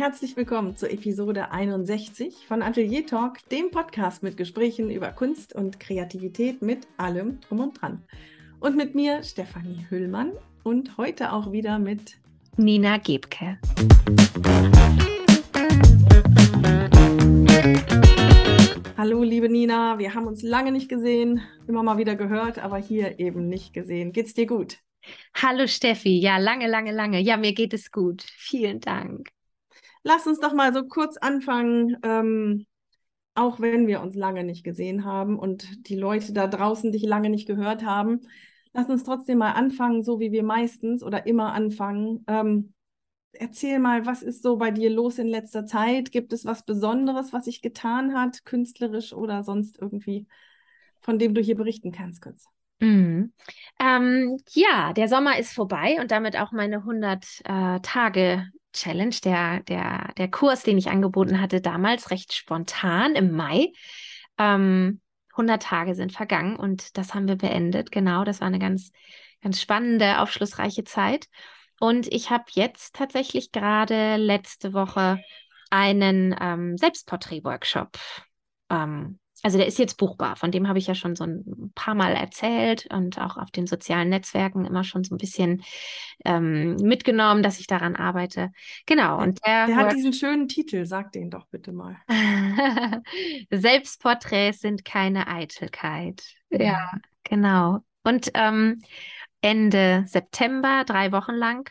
herzlich willkommen zur Episode 61 von Atelier Talk, dem Podcast mit Gesprächen über Kunst und Kreativität mit allem drum und dran. Und mit mir Stefanie Hüllmann und heute auch wieder mit Nina Gebke. Hallo, liebe Nina, wir haben uns lange nicht gesehen, immer mal wieder gehört, aber hier eben nicht gesehen. Geht's dir gut? Hallo Steffi, ja, lange, lange, lange. Ja, mir geht es gut. Vielen Dank. Lass uns doch mal so kurz anfangen, ähm, auch wenn wir uns lange nicht gesehen haben und die Leute da draußen dich lange nicht gehört haben. Lass uns trotzdem mal anfangen, so wie wir meistens oder immer anfangen. Ähm, erzähl mal, was ist so bei dir los in letzter Zeit? Gibt es was Besonderes, was sich getan hat, künstlerisch oder sonst irgendwie, von dem du hier berichten kannst, kurz? Mhm. Ähm, ja, der Sommer ist vorbei und damit auch meine 100 äh, Tage Challenge, der, der, der Kurs, den ich angeboten hatte, damals recht spontan im Mai. Ähm, 100 Tage sind vergangen und das haben wir beendet. Genau, das war eine ganz, ganz spannende, aufschlussreiche Zeit. Und ich habe jetzt tatsächlich gerade letzte Woche einen ähm, Selbstporträt-Workshop ähm, also der ist jetzt buchbar, von dem habe ich ja schon so ein paar Mal erzählt und auch auf den sozialen Netzwerken immer schon so ein bisschen ähm, mitgenommen, dass ich daran arbeite. Genau. Und der, der hat diesen schönen Titel, sag den doch bitte mal. Selbstporträts sind keine Eitelkeit. Ja, ja genau. Und ähm, Ende September, drei Wochen lang,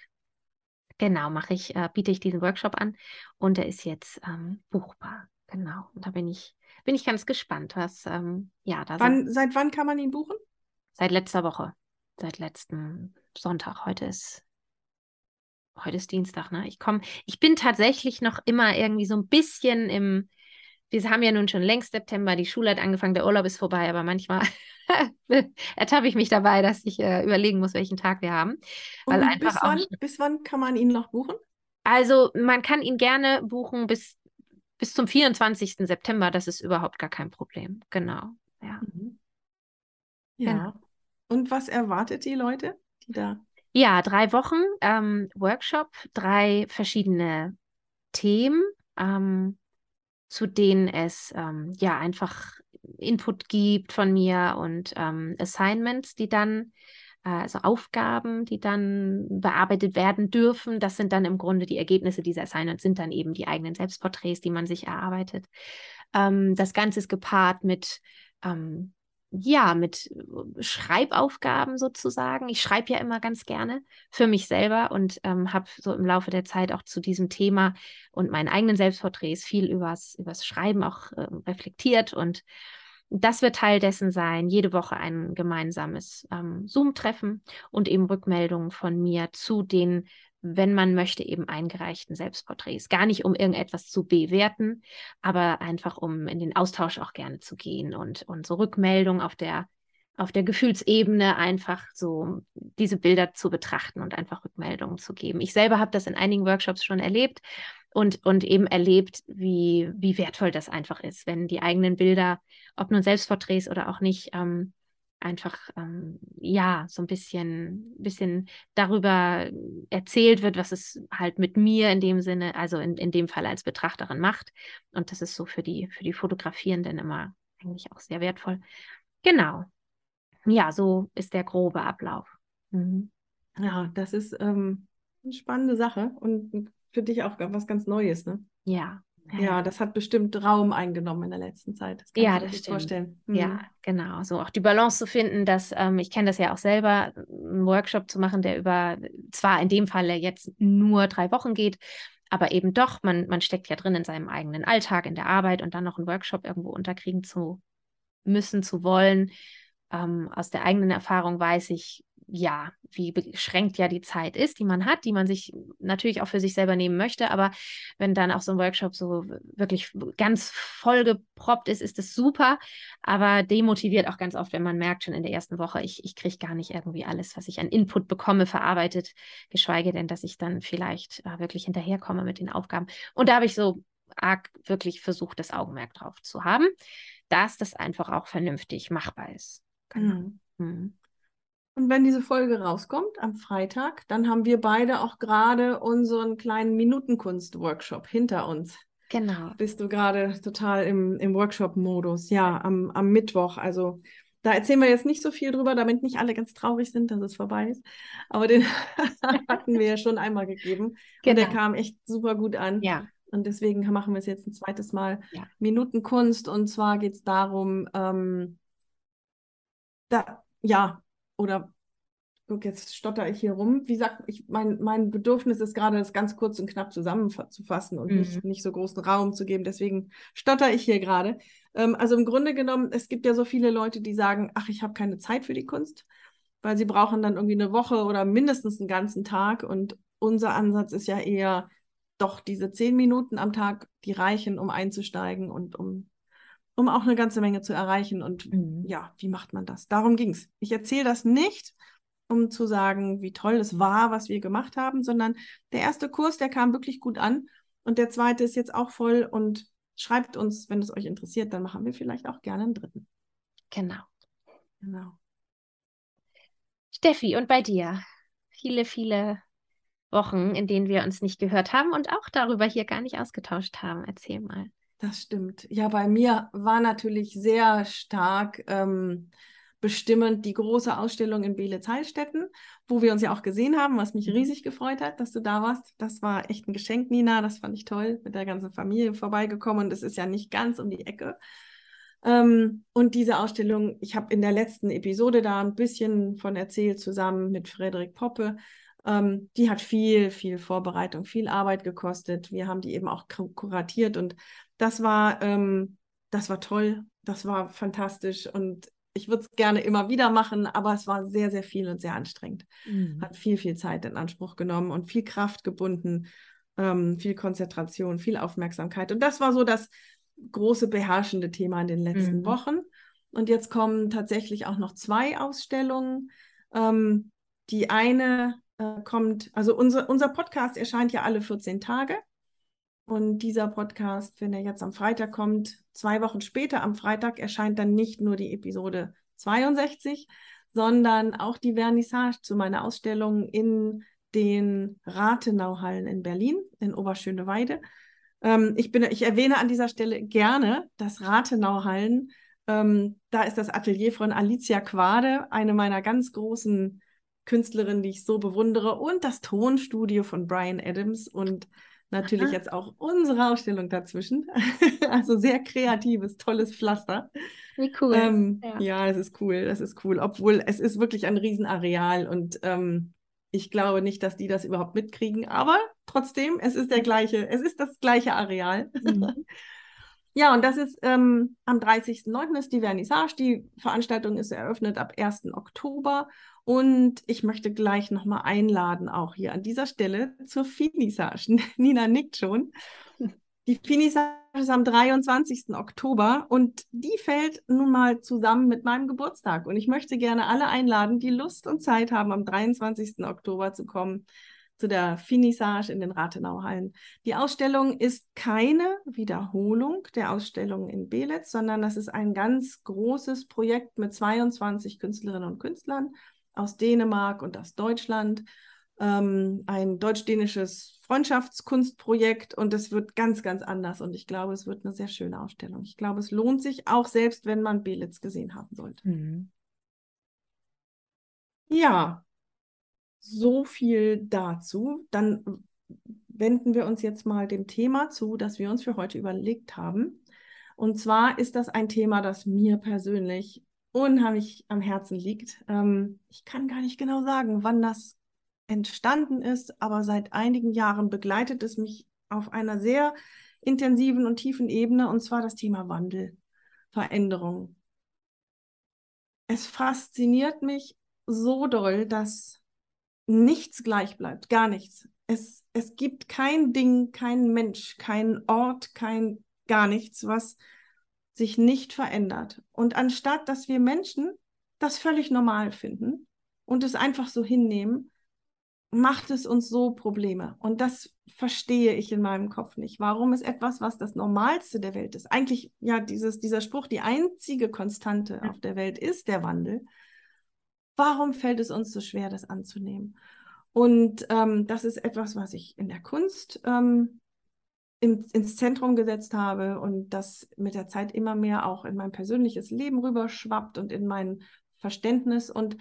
genau, mache ich, äh, biete ich diesen Workshop an und der ist jetzt ähm, buchbar. Genau. Und da bin ich bin ich ganz gespannt, was ähm, ja da wann, so. Seit wann kann man ihn buchen? Seit letzter Woche. Seit letzten Sonntag. Heute ist heute ist Dienstag, ne? Ich komme, ich bin tatsächlich noch immer irgendwie so ein bisschen im, wir haben ja nun schon längst September, die Schule hat angefangen, der Urlaub ist vorbei, aber manchmal ertappe ich mich dabei, dass ich äh, überlegen muss, welchen Tag wir haben. Weil einfach bis, wann, bis wann kann man ihn noch buchen? Also man kann ihn gerne buchen bis bis zum 24. September, das ist überhaupt gar kein Problem. Genau. Ja. Mhm. Ja. Genau. Und was erwartet die Leute, die da? Ja, drei Wochen ähm, Workshop, drei verschiedene Themen, ähm, zu denen es ähm, ja einfach Input gibt von mir und ähm, Assignments, die dann also Aufgaben, die dann bearbeitet werden dürfen. Das sind dann im Grunde die Ergebnisse dieser Assignments, sind dann eben die eigenen Selbstporträts, die man sich erarbeitet. Ähm, das Ganze ist gepaart mit ähm, ja, mit Schreibaufgaben sozusagen. Ich schreibe ja immer ganz gerne für mich selber und ähm, habe so im Laufe der Zeit auch zu diesem Thema und meinen eigenen Selbstporträts viel übers, übers Schreiben auch äh, reflektiert und das wird Teil dessen sein, jede Woche ein gemeinsames ähm, Zoom-Treffen und eben Rückmeldungen von mir zu den, wenn man möchte, eben eingereichten Selbstporträts. Gar nicht, um irgendetwas zu bewerten, aber einfach, um in den Austausch auch gerne zu gehen und, und so Rückmeldungen auf der auf der Gefühlsebene einfach so diese Bilder zu betrachten und einfach Rückmeldungen zu geben. Ich selber habe das in einigen Workshops schon erlebt und, und eben erlebt, wie, wie wertvoll das einfach ist, wenn die eigenen Bilder, ob nun Selbstporträts oder auch nicht, ähm, einfach ähm, ja so ein bisschen, bisschen darüber erzählt wird, was es halt mit mir in dem Sinne, also in, in dem Fall als Betrachterin macht. Und das ist so für die, für die Fotografierenden immer eigentlich auch sehr wertvoll. Genau. Ja, so ist der grobe Ablauf. Mhm. Ja, das ist ähm, eine spannende Sache und für dich auch was ganz Neues, ne? Ja. Ja, das hat bestimmt Raum eingenommen in der letzten Zeit. Das kann ja, ich mir das vorstellen. Mhm. Ja, genau. So auch die Balance zu finden, dass ähm, ich kenne das ja auch selber, einen Workshop zu machen, der über zwar in dem Falle jetzt nur drei Wochen geht, aber eben doch, man, man steckt ja drin in seinem eigenen Alltag, in der Arbeit und dann noch einen Workshop irgendwo unterkriegen zu müssen, zu wollen. Ähm, aus der eigenen Erfahrung weiß ich, ja, wie beschränkt ja die Zeit ist, die man hat, die man sich natürlich auch für sich selber nehmen möchte. Aber wenn dann auch so ein Workshop so wirklich ganz vollgeproppt ist, ist das super. Aber demotiviert auch ganz oft, wenn man merkt schon in der ersten Woche, ich, ich kriege gar nicht irgendwie alles, was ich an Input bekomme, verarbeitet, geschweige denn, dass ich dann vielleicht äh, wirklich hinterherkomme mit den Aufgaben. Und da habe ich so arg wirklich versucht, das Augenmerk drauf zu haben, dass das einfach auch vernünftig machbar ist. Genau. Mhm. Mhm. Und wenn diese Folge rauskommt am Freitag, dann haben wir beide auch gerade unseren kleinen Minutenkunst-Workshop hinter uns. Genau. Bist du gerade total im, im Workshop-Modus? Ja, am, am Mittwoch. Also da erzählen wir jetzt nicht so viel drüber, damit nicht alle ganz traurig sind, dass es vorbei ist. Aber den hatten wir ja schon einmal gegeben. Genau. Und der genau. kam echt super gut an. Ja. Und deswegen machen wir es jetzt ein zweites Mal. Ja. Minutenkunst. Und zwar geht es darum, ähm, da, ja, oder guck, jetzt stotter ich hier rum. Wie gesagt, ich, mein, mein Bedürfnis ist gerade, das ganz kurz und knapp zusammenzufassen und mhm. nicht, nicht so großen Raum zu geben. Deswegen stotter ich hier gerade. Ähm, also im Grunde genommen, es gibt ja so viele Leute, die sagen, ach, ich habe keine Zeit für die Kunst, weil sie brauchen dann irgendwie eine Woche oder mindestens einen ganzen Tag. Und unser Ansatz ist ja eher, doch diese zehn Minuten am Tag, die reichen, um einzusteigen und um, um auch eine ganze Menge zu erreichen. Und mhm. ja, wie macht man das? Darum ging es. Ich erzähle das nicht, um zu sagen, wie toll es war, was wir gemacht haben, sondern der erste Kurs, der kam wirklich gut an. Und der zweite ist jetzt auch voll und schreibt uns, wenn es euch interessiert, dann machen wir vielleicht auch gerne einen dritten. Genau. Genau. Steffi, und bei dir? Viele, viele Wochen, in denen wir uns nicht gehört haben und auch darüber hier gar nicht ausgetauscht haben. Erzähl mal. Das stimmt. Ja, bei mir war natürlich sehr stark ähm, bestimmend die große Ausstellung in Beelitz-Heilstätten, wo wir uns ja auch gesehen haben, was mich mhm. riesig gefreut hat, dass du da warst. Das war echt ein Geschenk, Nina. Das fand ich toll, mit der ganzen Familie vorbeigekommen und es ist ja nicht ganz um die Ecke. Ähm, und diese Ausstellung, ich habe in der letzten Episode da ein bisschen von erzählt, zusammen mit Frederik Poppe. Ähm, die hat viel, viel Vorbereitung, viel Arbeit gekostet. Wir haben die eben auch kuratiert und das war, ähm, das war toll, das war fantastisch und ich würde es gerne immer wieder machen, aber es war sehr, sehr viel und sehr anstrengend. Mhm. Hat viel, viel Zeit in Anspruch genommen und viel Kraft gebunden, ähm, viel Konzentration, viel Aufmerksamkeit. Und das war so das große beherrschende Thema in den letzten mhm. Wochen. Und jetzt kommen tatsächlich auch noch zwei Ausstellungen. Ähm, die eine äh, kommt, also unser, unser Podcast erscheint ja alle 14 Tage. Und dieser Podcast, wenn er jetzt am Freitag kommt, zwei Wochen später am Freitag erscheint dann nicht nur die Episode 62, sondern auch die Vernissage zu meiner Ausstellung in den Rathenauhallen in Berlin, in Oberschöneweide. Ähm, ich, bin, ich erwähne an dieser Stelle gerne das Rathenauhallen. Ähm, da ist das Atelier von Alicia Quade, eine meiner ganz großen Künstlerinnen, die ich so bewundere, und das Tonstudio von Brian Adams. Und Natürlich Aha. jetzt auch unsere Ausstellung dazwischen. also sehr kreatives, tolles Pflaster. Wie cool. Ähm, ja. ja, das ist cool, das ist cool. Obwohl es ist wirklich ein Riesenareal und ähm, ich glaube nicht, dass die das überhaupt mitkriegen, aber trotzdem, es ist der gleiche, es ist das gleiche Areal. Mhm. ja, und das ist ähm, am 30.09. ist die Vernissage. Die Veranstaltung ist eröffnet ab 1. Oktober und ich möchte gleich nochmal einladen, auch hier an dieser Stelle zur Finissage. Nina nickt schon. Die Finissage ist am 23. Oktober und die fällt nun mal zusammen mit meinem Geburtstag. Und ich möchte gerne alle einladen, die Lust und Zeit haben, am 23. Oktober zu kommen zu der Finissage in den Rathenauhallen. Die Ausstellung ist keine Wiederholung der Ausstellung in Belitz, sondern das ist ein ganz großes Projekt mit 22 Künstlerinnen und Künstlern aus Dänemark und aus Deutschland. Ähm, ein deutsch-dänisches Freundschaftskunstprojekt und es wird ganz, ganz anders und ich glaube, es wird eine sehr schöne Ausstellung. Ich glaube, es lohnt sich auch selbst, wenn man Belitz gesehen haben sollte. Mhm. Ja, so viel dazu. Dann wenden wir uns jetzt mal dem Thema zu, das wir uns für heute überlegt haben. Und zwar ist das ein Thema, das mir persönlich unheimlich am Herzen liegt. Ähm, ich kann gar nicht genau sagen, wann das entstanden ist, aber seit einigen Jahren begleitet es mich auf einer sehr intensiven und tiefen Ebene, und zwar das Thema Wandel, Veränderung. Es fasziniert mich so doll, dass nichts gleich bleibt, gar nichts. Es, es gibt kein Ding, kein Mensch, kein Ort, kein gar nichts, was sich nicht verändert. Und anstatt dass wir Menschen das völlig normal finden und es einfach so hinnehmen, macht es uns so Probleme. Und das verstehe ich in meinem Kopf nicht. Warum ist etwas, was das Normalste der Welt ist? Eigentlich, ja, dieses, dieser Spruch, die einzige Konstante auf der Welt ist der Wandel. Warum fällt es uns so schwer, das anzunehmen? Und ähm, das ist etwas, was ich in der Kunst ähm, im, ins Zentrum gesetzt habe und das mit der Zeit immer mehr auch in mein persönliches Leben rüberschwappt und in mein Verständnis. Und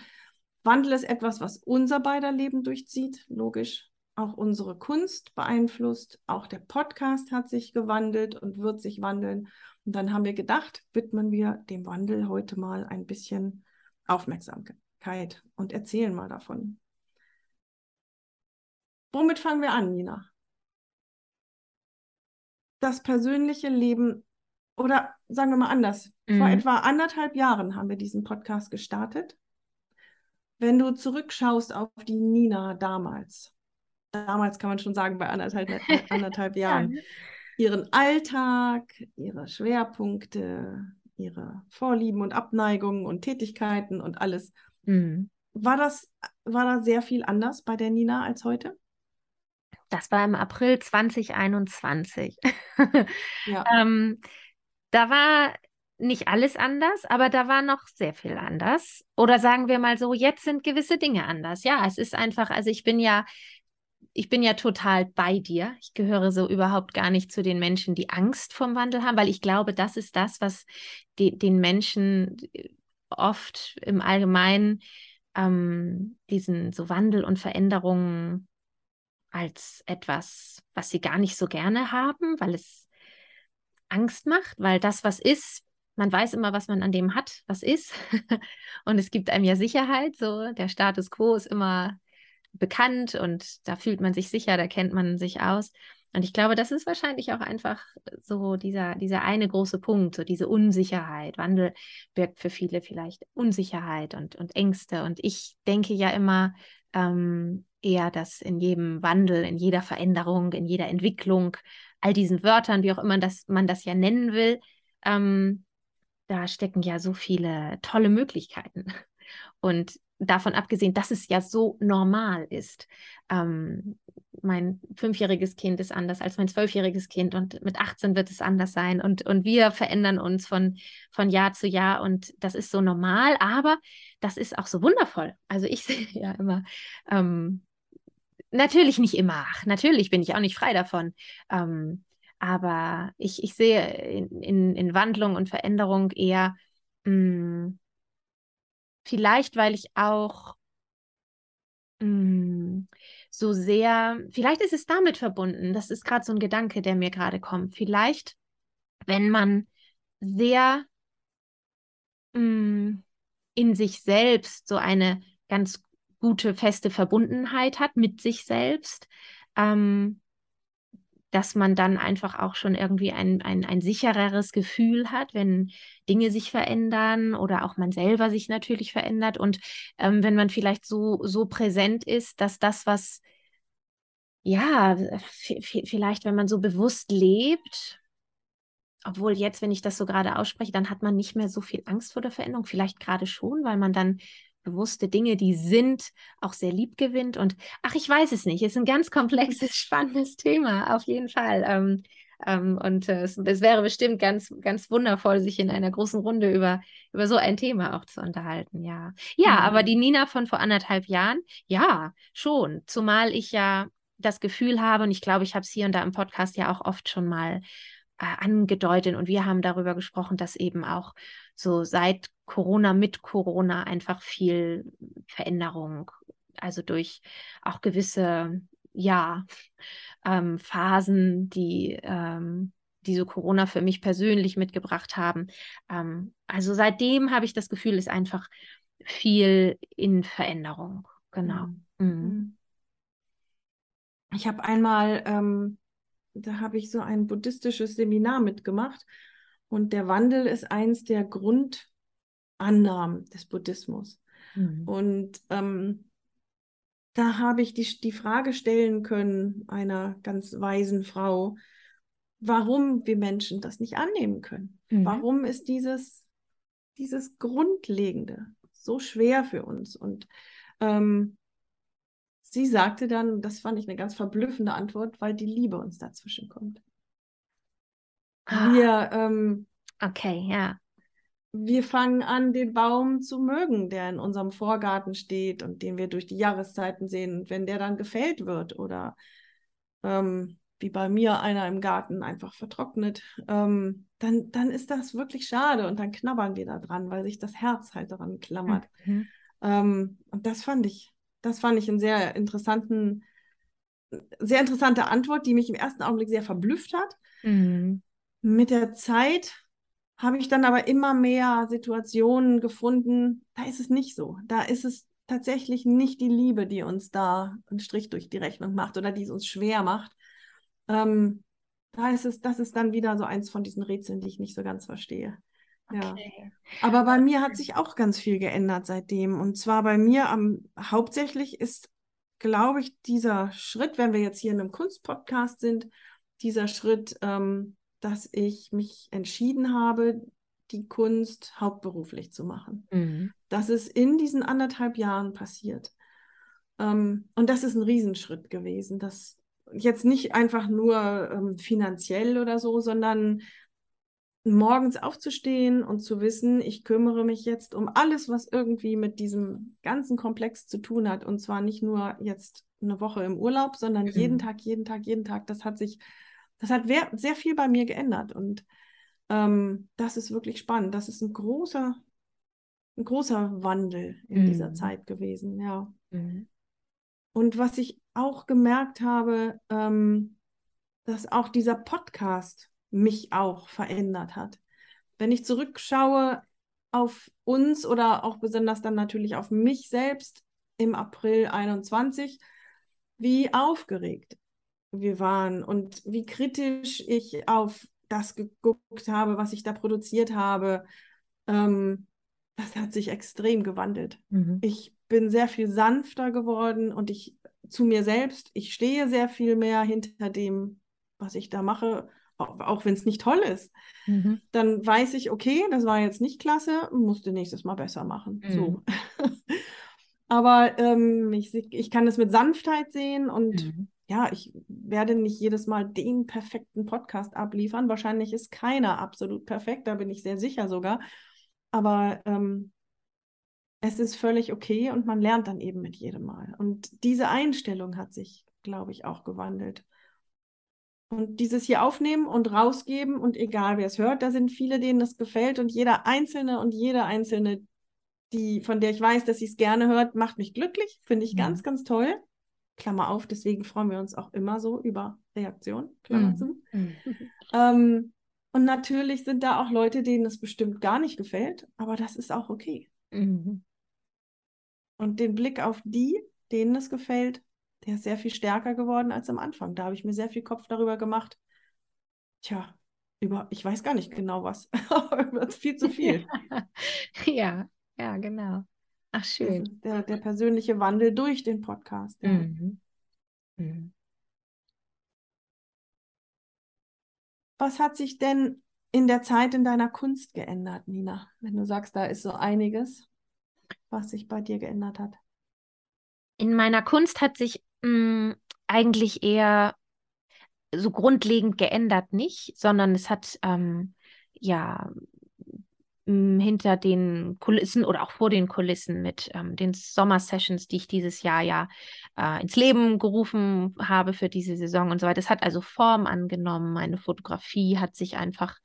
Wandel ist etwas, was unser beider Leben durchzieht, logisch. Auch unsere Kunst beeinflusst. Auch der Podcast hat sich gewandelt und wird sich wandeln. Und dann haben wir gedacht, widmen wir dem Wandel heute mal ein bisschen Aufmerksamkeit und erzählen mal davon. Womit fangen wir an, Nina? Das persönliche Leben oder sagen wir mal anders. Mhm. Vor etwa anderthalb Jahren haben wir diesen Podcast gestartet. Wenn du zurückschaust auf die Nina damals, damals kann man schon sagen, bei anderthalb, anderthalb Jahren, ja. ihren Alltag, ihre Schwerpunkte, ihre Vorlieben und Abneigungen und Tätigkeiten und alles. Mhm. War das, war da sehr viel anders bei der Nina als heute? Das war im April 2021. ja. ähm, da war nicht alles anders, aber da war noch sehr viel anders. Oder sagen wir mal so, jetzt sind gewisse Dinge anders. Ja, es ist einfach, also ich bin ja, ich bin ja total bei dir. Ich gehöre so überhaupt gar nicht zu den Menschen, die Angst vorm Wandel haben, weil ich glaube, das ist das, was die, den Menschen oft im Allgemeinen ähm, diesen so Wandel und Veränderungen als etwas, was sie gar nicht so gerne haben, weil es Angst macht, weil das, was ist, man weiß immer, was man an dem hat, was ist. und es gibt einem ja Sicherheit. So, der Status quo ist immer bekannt und da fühlt man sich sicher, da kennt man sich aus. Und ich glaube, das ist wahrscheinlich auch einfach so dieser, dieser eine große Punkt, so diese Unsicherheit. Wandel birgt für viele vielleicht Unsicherheit und, und Ängste. Und ich denke ja immer, ähm, eher, dass in jedem Wandel, in jeder Veränderung, in jeder Entwicklung, all diesen Wörtern, wie auch immer das, man das ja nennen will, ähm, da stecken ja so viele tolle Möglichkeiten. Und davon abgesehen, dass es ja so normal ist. Ähm, mein fünfjähriges Kind ist anders als mein zwölfjähriges Kind und mit 18 wird es anders sein und, und wir verändern uns von, von Jahr zu Jahr und das ist so normal, aber das ist auch so wundervoll. Also ich sehe ja immer, ähm, natürlich nicht immer, natürlich bin ich auch nicht frei davon. Ähm, aber ich, ich sehe in, in, in Wandlung und Veränderung eher mh, hm, vielleicht, weil ich auch mh, hm, so sehr, vielleicht ist es damit verbunden, das ist gerade so ein Gedanke, der mir gerade kommt. Vielleicht, wenn man sehr mh, hm, in sich selbst so eine ganz gute, feste Verbundenheit hat mit sich selbst, ähm, dass man dann einfach auch schon irgendwie ein, ein, ein sichereres Gefühl hat, wenn Dinge sich verändern oder auch man selber sich natürlich verändert und ähm, wenn man vielleicht so, so präsent ist, dass das, was ja, vielleicht, wenn man so bewusst lebt, obwohl jetzt, wenn ich das so gerade ausspreche, dann hat man nicht mehr so viel Angst vor der Veränderung. Vielleicht gerade schon, weil man dann bewusste Dinge, die sind, auch sehr lieb gewinnt. Und ach, ich weiß es nicht. Es ist ein ganz komplexes, spannendes Thema, auf jeden Fall. Ähm, ähm, und äh, es, es, wäre bestimmt ganz, ganz wundervoll, sich in einer großen Runde über, über so ein Thema auch zu unterhalten. Ja. Ja, mhm. aber die Nina von vor anderthalb Jahren, ja, schon. Zumal ich ja das Gefühl habe, und ich glaube, ich habe es hier und da im Podcast ja auch oft schon mal äh, angedeutet und wir haben darüber gesprochen, dass eben auch so seit Corona, mit Corona einfach viel Veränderung, also durch auch gewisse, ja, ähm, Phasen, die, ähm, die so Corona für mich persönlich mitgebracht haben. Ähm, also seitdem habe ich das Gefühl, ist einfach viel in Veränderung. Genau. Mhm. Mhm. Ich habe einmal ähm, da habe ich so ein buddhistisches Seminar mitgemacht. Und der Wandel ist eins der Grundannahmen des Buddhismus. Mhm. Und ähm, da habe ich die, die Frage stellen können einer ganz weisen Frau, warum wir Menschen das nicht annehmen können. Mhm. Warum ist dieses, dieses Grundlegende so schwer für uns? Und ähm, sie sagte dann, das fand ich eine ganz verblüffende Antwort, weil die Liebe uns dazwischen kommt. Ah. Wir, ähm, okay, ja. Wir fangen an, den Baum zu mögen, der in unserem Vorgarten steht und den wir durch die Jahreszeiten sehen. Und wenn der dann gefällt wird oder ähm, wie bei mir einer im Garten einfach vertrocknet, ähm, dann, dann ist das wirklich schade und dann knabbern wir da dran, weil sich das Herz halt daran klammert. Mhm. Ähm, und das fand ich, das fand ich einen sehr interessanten, sehr interessante Antwort, die mich im ersten Augenblick sehr verblüfft hat. Mhm. Mit der Zeit habe ich dann aber immer mehr Situationen gefunden, da ist es nicht so. Da ist es tatsächlich nicht die Liebe, die uns da einen Strich durch die Rechnung macht oder die es uns schwer macht. Ähm, da ist es, das ist dann wieder so eins von diesen Rätseln, die ich nicht so ganz verstehe. Ja. Okay. Aber bei mir hat sich auch ganz viel geändert seitdem. Und zwar bei mir am hauptsächlich ist, glaube ich, dieser Schritt, wenn wir jetzt hier in einem Kunstpodcast sind, dieser Schritt, ähm, dass ich mich entschieden habe, die Kunst hauptberuflich zu machen. Mhm. Das ist in diesen anderthalb Jahren passiert. Ähm, und das ist ein Riesenschritt gewesen. Das jetzt nicht einfach nur ähm, finanziell oder so, sondern morgens aufzustehen und zu wissen, ich kümmere mich jetzt um alles, was irgendwie mit diesem ganzen Komplex zu tun hat. Und zwar nicht nur jetzt eine Woche im Urlaub, sondern mhm. jeden Tag, jeden Tag, jeden Tag. Das hat sich das hat sehr viel bei mir geändert und ähm, das ist wirklich spannend. Das ist ein großer, ein großer Wandel in mhm. dieser Zeit gewesen, ja. Mhm. Und was ich auch gemerkt habe, ähm, dass auch dieser Podcast mich auch verändert hat. Wenn ich zurückschaue auf uns oder auch besonders dann natürlich auf mich selbst im April 21, wie aufgeregt wir waren und wie kritisch ich auf das geguckt habe, was ich da produziert habe, ähm, das hat sich extrem gewandelt. Mhm. Ich bin sehr viel sanfter geworden und ich zu mir selbst, ich stehe sehr viel mehr hinter dem, was ich da mache, auch, auch wenn es nicht toll ist. Mhm. Dann weiß ich, okay, das war jetzt nicht klasse, musste nächstes Mal besser machen. Mhm. So. Aber ähm, ich, ich kann es mit Sanftheit sehen und mhm ja, ich werde nicht jedes Mal den perfekten Podcast abliefern. Wahrscheinlich ist keiner absolut perfekt, da bin ich sehr sicher sogar. Aber ähm, es ist völlig okay und man lernt dann eben mit jedem Mal. Und diese Einstellung hat sich, glaube ich, auch gewandelt. Und dieses hier aufnehmen und rausgeben und egal wer es hört, da sind viele, denen das gefällt und jeder Einzelne und jede Einzelne, die, von der ich weiß, dass sie es gerne hört, macht mich glücklich, finde ich ja. ganz, ganz toll. Klammer auf, deswegen freuen wir uns auch immer so über Reaktionen, Klammer mhm. zu. Mhm. Ähm, und natürlich sind da auch Leute, denen es bestimmt gar nicht gefällt, aber das ist auch okay. Mhm. Und den Blick auf die, denen es gefällt, der ist sehr viel stärker geworden als am Anfang. Da habe ich mir sehr viel Kopf darüber gemacht. Tja, über, ich weiß gar nicht genau was, aber viel zu viel. ja, ja, genau. Ach, schön. Der, der persönliche Wandel durch den Podcast. Ja. Mhm. Mhm. Was hat sich denn in der Zeit in deiner Kunst geändert, Nina? Wenn du sagst, da ist so einiges, was sich bei dir geändert hat. In meiner Kunst hat sich mh, mm, eigentlich eher so grundlegend geändert nicht, sondern es hat ähm, ja hinter den Kulissen oder auch vor den Kulissen mit ähm, den Sommersessions, die ich dieses Jahr ja äh, ins Leben gerufen habe für diese Saison und so weiter. Das hat also Form angenommen. Meine Fotografie hat sich einfach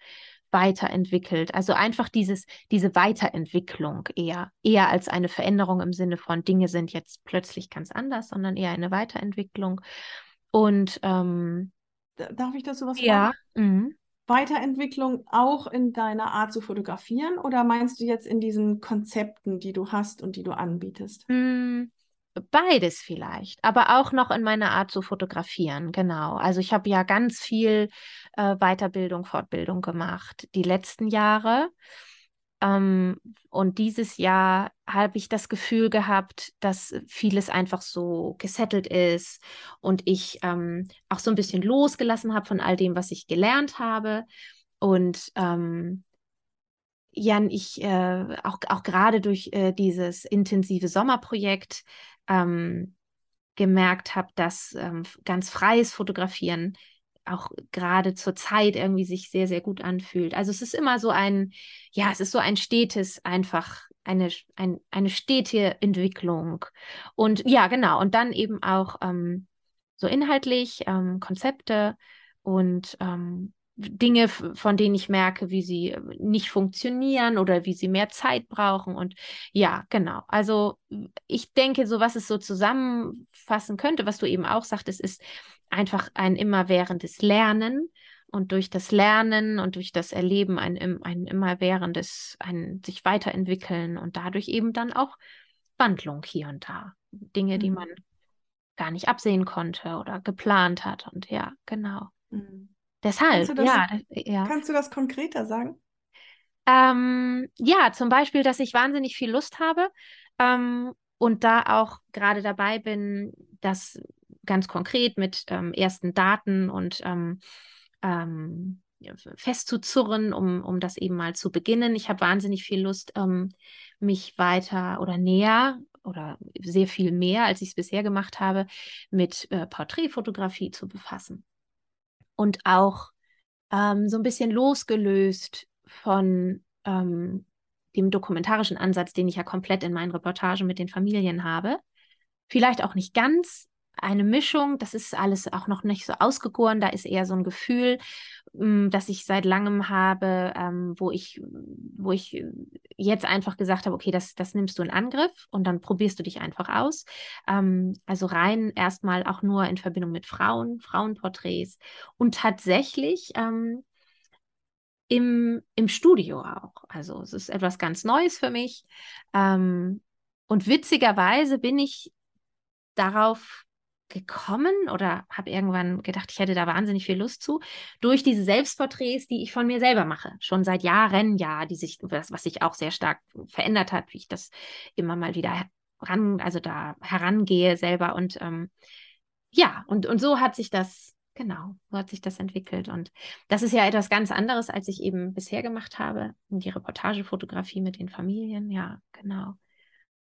weiterentwickelt. Also einfach dieses, diese Weiterentwicklung eher, eher als eine Veränderung im Sinne von Dinge sind jetzt plötzlich ganz anders, sondern eher eine Weiterentwicklung. Und ähm, darf ich das sowas ja, fragen? Weiterentwicklung auch in deiner Art zu fotografieren oder meinst du jetzt in diesen Konzepten, die du hast und die du anbietest? Mm, beides vielleicht, aber auch noch in meiner Art zu fotografieren, genau. Also ich habe ja ganz viel äh, Weiterbildung, Fortbildung gemacht die letzten Jahre. Ähm, und dieses Jahr habe ich das Gefühl gehabt, dass vieles einfach so gesettelt ist und ich ähm, auch so ein bisschen losgelassen habe von all dem, was ich gelernt habe. Und ähm, Jan, ich äh, auch, auch gerade durch äh, dieses intensive Sommerprojekt ähm, gemerkt habe, dass ähm, ganz freies Fotografieren auch gerade zur Zeit irgendwie sich sehr, sehr gut anfühlt. Also es ist immer so ein, ja, es ist so ein stetes, einfach eine, ein, eine stete Entwicklung. Und ja, genau. Und dann eben auch ähm, so inhaltlich ähm, Konzepte und ähm, Dinge, von denen ich merke, wie sie äh, nicht funktionieren oder wie sie mehr Zeit brauchen. Und ja, genau. Also ich denke, so was es so zusammenfassen könnte, was du eben auch sagtest, ist einfach ein immerwährendes Lernen. Und durch das Lernen und durch das Erleben ein, ein immerwährendes, ein sich weiterentwickeln und dadurch eben dann auch Wandlung hier und da. Dinge, mhm. die man gar nicht absehen konnte oder geplant hat. Und ja, genau. Mhm. Deshalb, kannst das, ja, ja. Kannst du das konkreter sagen? Ähm, ja, zum Beispiel, dass ich wahnsinnig viel Lust habe ähm, und da auch gerade dabei bin, das ganz konkret mit ähm, ersten Daten und ähm, ähm, festzuzurren, um, um das eben mal zu beginnen. Ich habe wahnsinnig viel Lust, ähm, mich weiter oder näher oder sehr viel mehr, als ich es bisher gemacht habe, mit äh, Porträtfotografie zu befassen und auch ähm, so ein bisschen losgelöst von ähm, dem dokumentarischen Ansatz, den ich ja komplett in meinen Reportagen mit den Familien habe. Vielleicht auch nicht ganz, eine Mischung. Das ist alles auch noch nicht so ausgegoren. Da ist eher so ein Gefühl, ähm, das ich seit langem habe, ähm, wo ich, wo ich jetzt einfach gesagt habe, okay, das, das nimmst du in Angriff und dann probierst du dich einfach aus. Ähm, also rein erstmal auch nur in Verbindung mit Frauen, Frauenporträts und tatsächlich ähm, im, im Studio auch. Also es ist etwas ganz Neues für mich. Ähm, und witzigerweise bin ich darauf gekommen oder habe irgendwann gedacht, ich hätte da wahnsinnig viel Lust zu, durch diese Selbstporträts, die ich von mir selber mache, schon seit Jahren, ja, die sich, was, was sich auch sehr stark verändert hat, wie ich das immer mal wieder ran, also da herangehe selber und ähm, ja, und, und so hat sich das, genau, so hat sich das entwickelt und das ist ja etwas ganz anderes, als ich eben bisher gemacht habe, die Reportagefotografie mit den Familien, ja, genau.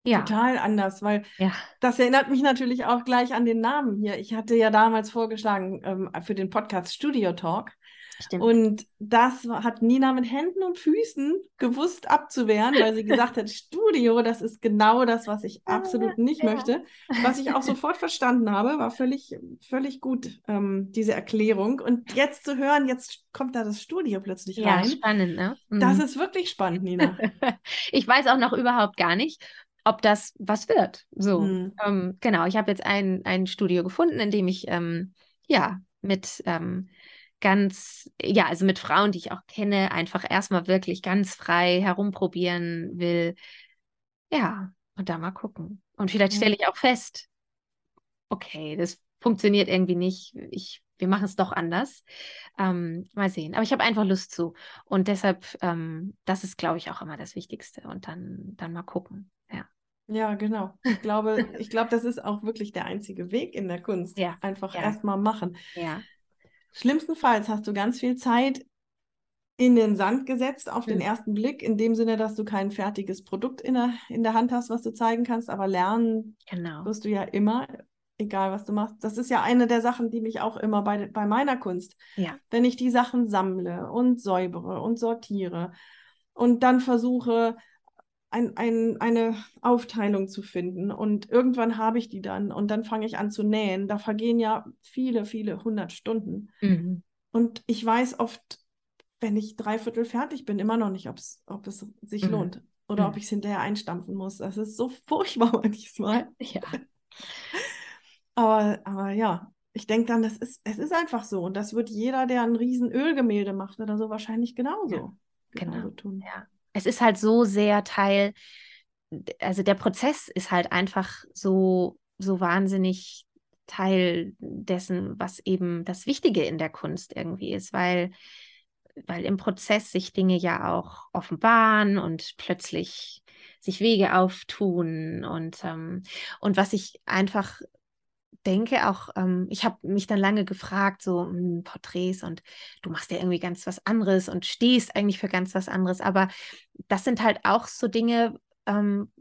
Ja. Total anders, weil ja. das erinnert mich natürlich auch gleich an den Namen hier. Ich hatte ja damals vorgeschlagen ähm, für den Podcast Studio Talk. Stimmt. Und das hat Nina mit Händen und Füßen gewusst abzuwehren, weil sie gesagt hat, Studio, das ist genau das, was ich absolut nicht ja. möchte. Was ich auch sofort verstanden habe, war völlig, völlig gut, ähm, diese Erklärung. Und jetzt zu hören, jetzt kommt da das Studio plötzlich ja, rein. Ja, spannend, ne? Mhm. Das ist wirklich spannend, Nina. ich weiß auch noch überhaupt gar nicht, ob das was wird. So, mhm. ähm, genau. Ich habe jetzt ein, ein Studio gefunden, in dem ich ähm, ja mit ähm, ganz, ja, also mit Frauen, die ich auch kenne, einfach erstmal wirklich ganz frei herumprobieren will. Ja, und da mal gucken. Und vielleicht stelle ich auch fest, okay, das funktioniert irgendwie nicht. Ich, wir machen es doch anders. Ähm, mal sehen. Aber ich habe einfach Lust zu. Und deshalb, ähm, das ist, glaube ich, auch immer das Wichtigste. Und dann, dann mal gucken. Ja. Ja, genau. Ich glaube, ich glaube, das ist auch wirklich der einzige Weg in der Kunst. Ja. Einfach ja. erstmal machen. Ja. Schlimmstenfalls hast du ganz viel Zeit in den Sand gesetzt auf den hm. ersten Blick, in dem Sinne, dass du kein fertiges Produkt in der, in der Hand hast, was du zeigen kannst, aber lernen genau. wirst du ja immer, egal was du machst. Das ist ja eine der Sachen, die mich auch immer bei, bei meiner Kunst, ja. wenn ich die Sachen sammle und säubere und sortiere und dann versuche, ein, ein, eine Aufteilung zu finden. Und irgendwann habe ich die dann und dann fange ich an zu nähen. Da vergehen ja viele, viele hundert Stunden. Mhm. Und ich weiß oft, wenn ich dreiviertel fertig bin, immer noch nicht, ob's, ob es sich mhm. lohnt oder mhm. ob ich es hinterher einstampfen muss. Das ist so furchtbar manchmal. Ja. aber, aber ja, ich denke dann, das ist, es ist einfach so. Und das wird jeder, der ein riesen Ölgemälde macht oder so, wahrscheinlich genauso. Ja, genau. genauso tun. Ja es ist halt so sehr Teil, also der Prozess ist halt einfach so, so wahnsinnig Teil dessen, was eben das Wichtige in der Kunst irgendwie ist, weil, weil im Prozess sich Dinge ja auch offenbaren und plötzlich sich Wege auftun und, ähm, und was ich einfach denke auch, ähm, ich habe mich dann lange gefragt, so mh, hm, Porträts und du machst ja irgendwie ganz was anderes und stehst eigentlich für ganz was anderes. Aber das sind halt auch so Dinge, ähm,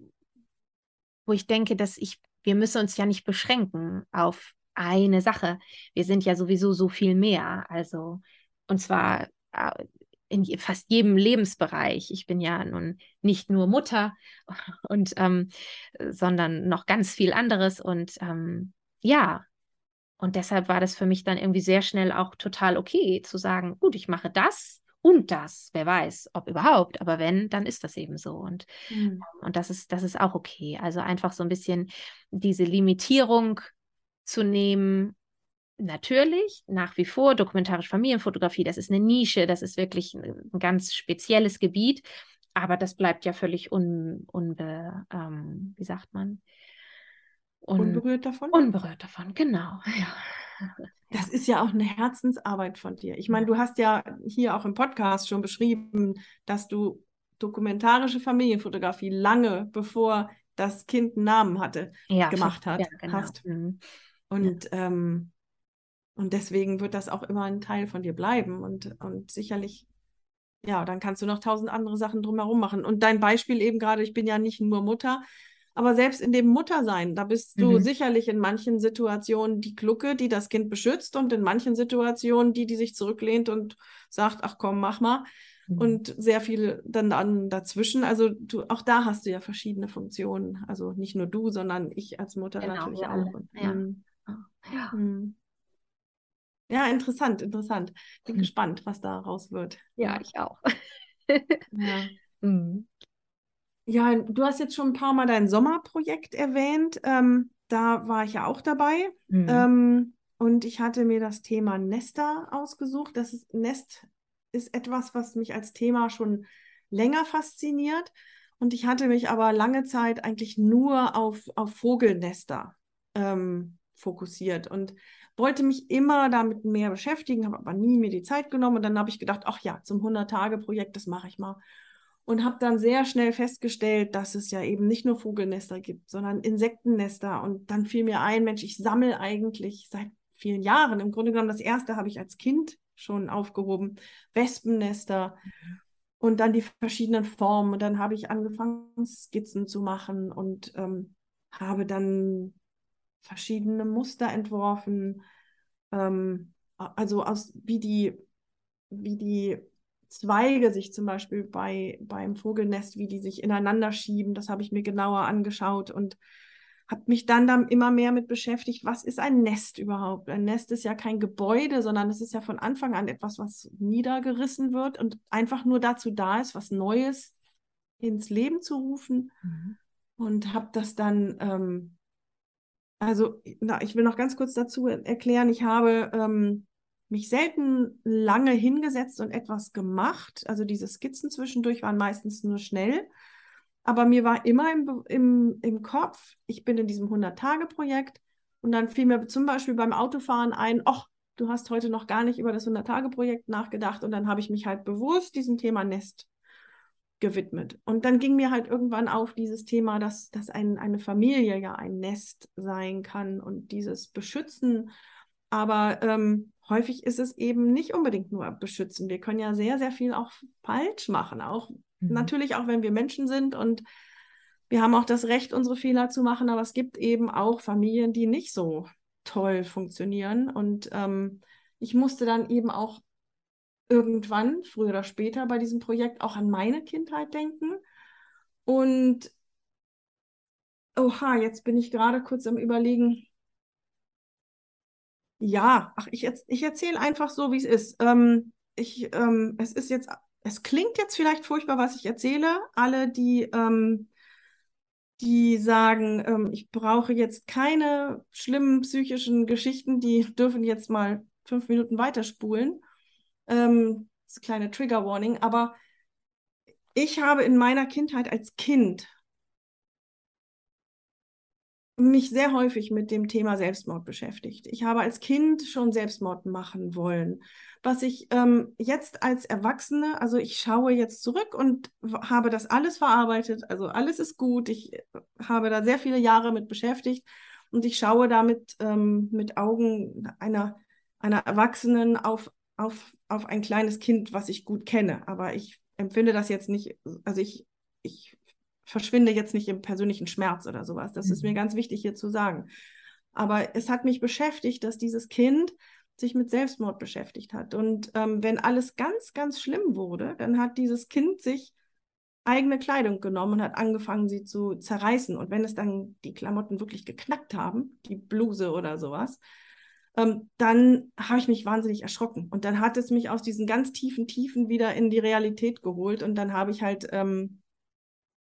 wo ich denke, dass ich, wir müssen uns ja nicht beschränken auf eine Sache. Wir sind ja sowieso so viel mehr. Also, und zwar äh, in fast jedem Lebensbereich. Ich bin ja nun nicht nur Mutter und ähm, sondern noch ganz viel anderes. Und ähm, ja, und deshalb war das für mich dann irgendwie sehr schnell auch total okay zu sagen, gut, ich mache das und das. Wer weiß, ob überhaupt, aber wenn, dann ist das eben so. Und, mhm. und das ist, das ist auch okay. Also einfach so ein bisschen diese Limitierung zu nehmen. Natürlich, nach wie vor, dokumentarische Familienfotografie, das ist eine Nische, das ist wirklich ein, ganz spezielles Gebiet, aber das bleibt ja völlig un, unbe, ähm, wie sagt man? Un, unberührt davon? Unberührt davon, genau. Ja. Das ist ja auch eine Herzensarbeit von dir. Ich meine, du hast ja hier auch im Podcast schon beschrieben, dass du dokumentarische Familienfotografie lange bevor das Kind einen Namen hatte, ja, gemacht hat, ja, genau. hast. Mhm. Und, ja. ähm, und deswegen wird das auch immer ein Teil von dir bleiben. Und, und sicherlich, ja, dann kannst du noch tausend andere Sachen drumherum machen. Und dein Beispiel eben gerade, ich bin ja nicht nur Mutter, aber selbst in dem Muttersein, da bist du mhm. sicherlich in manchen Situationen die Glucke, die das Kind beschützt und in manchen Situationen die, die sich zurücklehnt und sagt, ach komm, mach mal. Mhm. Und sehr viel dann, dann dazwischen. Also du, auch da hast du ja verschiedene Funktionen. Also nicht nur du, sondern ich als Mutter genau, natürlich auch. Ja. Hm. Ja. Hm. ja. interessant, interessant. Bin mhm. gespannt, was da raus wird. Ja, ich auch. ja. Ja, du hast jetzt schon ein paar Mal dein Sommerprojekt erwähnt. Ähm, da war ich ja auch dabei. Mhm. Ähm, und ich hatte mir das Thema Nester ausgesucht. Das ist, Nest ist etwas, was mich als Thema schon länger fasziniert. Und ich hatte mich aber lange Zeit eigentlich nur auf, auf Vogelnester ähm, fokussiert und wollte mich immer damit mehr beschäftigen, habe aber nie mir die Zeit genommen. Und dann habe ich gedacht, ach ja, zum 100-Tage-Projekt, das mache ich mal und habe dann sehr schnell festgestellt, dass es ja eben nicht nur Vogelnester gibt, sondern Insektennester. Und dann fiel mir ein, Mensch, ich sammle eigentlich seit vielen Jahren. Im Grunde genommen, das erste habe ich als Kind schon aufgehoben, Wespennester und dann die verschiedenen Formen. Und dann habe ich angefangen, Skizzen zu machen und ähm, habe dann verschiedene Muster entworfen. Ähm, also aus wie die, wie die Zweige sich zum Beispiel bei, beim Vogelnest, wie die sich ineinander schieben, das habe ich mir genauer angeschaut und habe mich dann, dann immer mehr mit beschäftigt, was ist ein Nest überhaupt? Ein Nest ist ja kein Gebäude, sondern es ist ja von Anfang an etwas, was niedergerissen wird und einfach nur dazu da ist, was Neues ins Leben zu rufen. Mhm. Und habe das dann, ähm, also na, ich will noch ganz kurz dazu erklären, ich habe ähm, mich selten lange hingesetzt und etwas gemacht. Also diese Skizzen zwischendurch waren meistens nur schnell. Aber mir war immer im, im, im Kopf, ich bin in diesem 100-Tage-Projekt und dann fiel mir zum Beispiel beim Autofahren ein, ach, du hast heute noch gar nicht über das 100-Tage-Projekt nachgedacht und dann habe ich mich halt bewusst diesem Thema Nest gewidmet. Und dann ging mir halt irgendwann auf dieses Thema, dass, dass ein, eine Familie ja ein Nest sein kann und dieses Beschützen. Aber ähm, häufig ist es eben nicht unbedingt nur beschützen. Wir können ja sehr, sehr viel auch falsch machen. Auch mhm. natürlich auch, wenn wir Menschen sind und wir haben auch das Recht, unsere Fehler zu machen, aber es gibt eben auch Familien, die nicht so toll funktionieren. Und ähm, ich musste dann eben auch irgendwann, früher oder später, bei diesem Projekt auch an meine Kindheit denken. Und oha, jetzt bin ich gerade kurz am Überlegen, ja, ach, ich, ich erzähle einfach so, wie es ist. Ähm, ich, ähm, es ist jetzt, es klingt jetzt vielleicht furchtbar, was ich erzähle. Alle, die, ähm, die sagen, ähm, ich brauche jetzt keine schlimmen psychischen Geschichten, die dürfen jetzt mal fünf Minuten weiterspulen. Ähm, das kleine Trigger Warning, aber ich habe in meiner Kindheit als Kind mich sehr häufig mit dem Thema Selbstmord beschäftigt. Ich habe als Kind schon Selbstmord machen wollen. Was ich ähm, jetzt als Erwachsene, also ich schaue jetzt zurück und habe das alles verarbeitet. Also alles ist gut. Ich äh, habe da sehr viele Jahre mit beschäftigt und ich schaue damit ähm, mit Augen einer, einer Erwachsenen auf, auf, auf ein kleines Kind, was ich gut kenne. Aber ich empfinde das jetzt nicht, also ich, ich verschwinde jetzt nicht im persönlichen Schmerz oder sowas. Das mhm. ist mir mhm. ganz wichtig hier zu sagen. Aber es hat mich beschäftigt, dass dieses Kind sich mit Selbstmord beschäftigt hat. Und ähm, wenn alles ganz, ganz schlimm wurde, dann hat dieses Kind sich eigene Kleidung genommen und hat angefangen, sie zu zerreißen. Und wenn es dann die Klamotten wirklich geknackt haben, die Bluse oder sowas, ähm, dann habe ich mich wahnsinnig erschrocken. Und dann hat es mich aus diesen ganz tiefen Tiefen wieder in die Realität geholt. Und dann habe ich halt, ähm,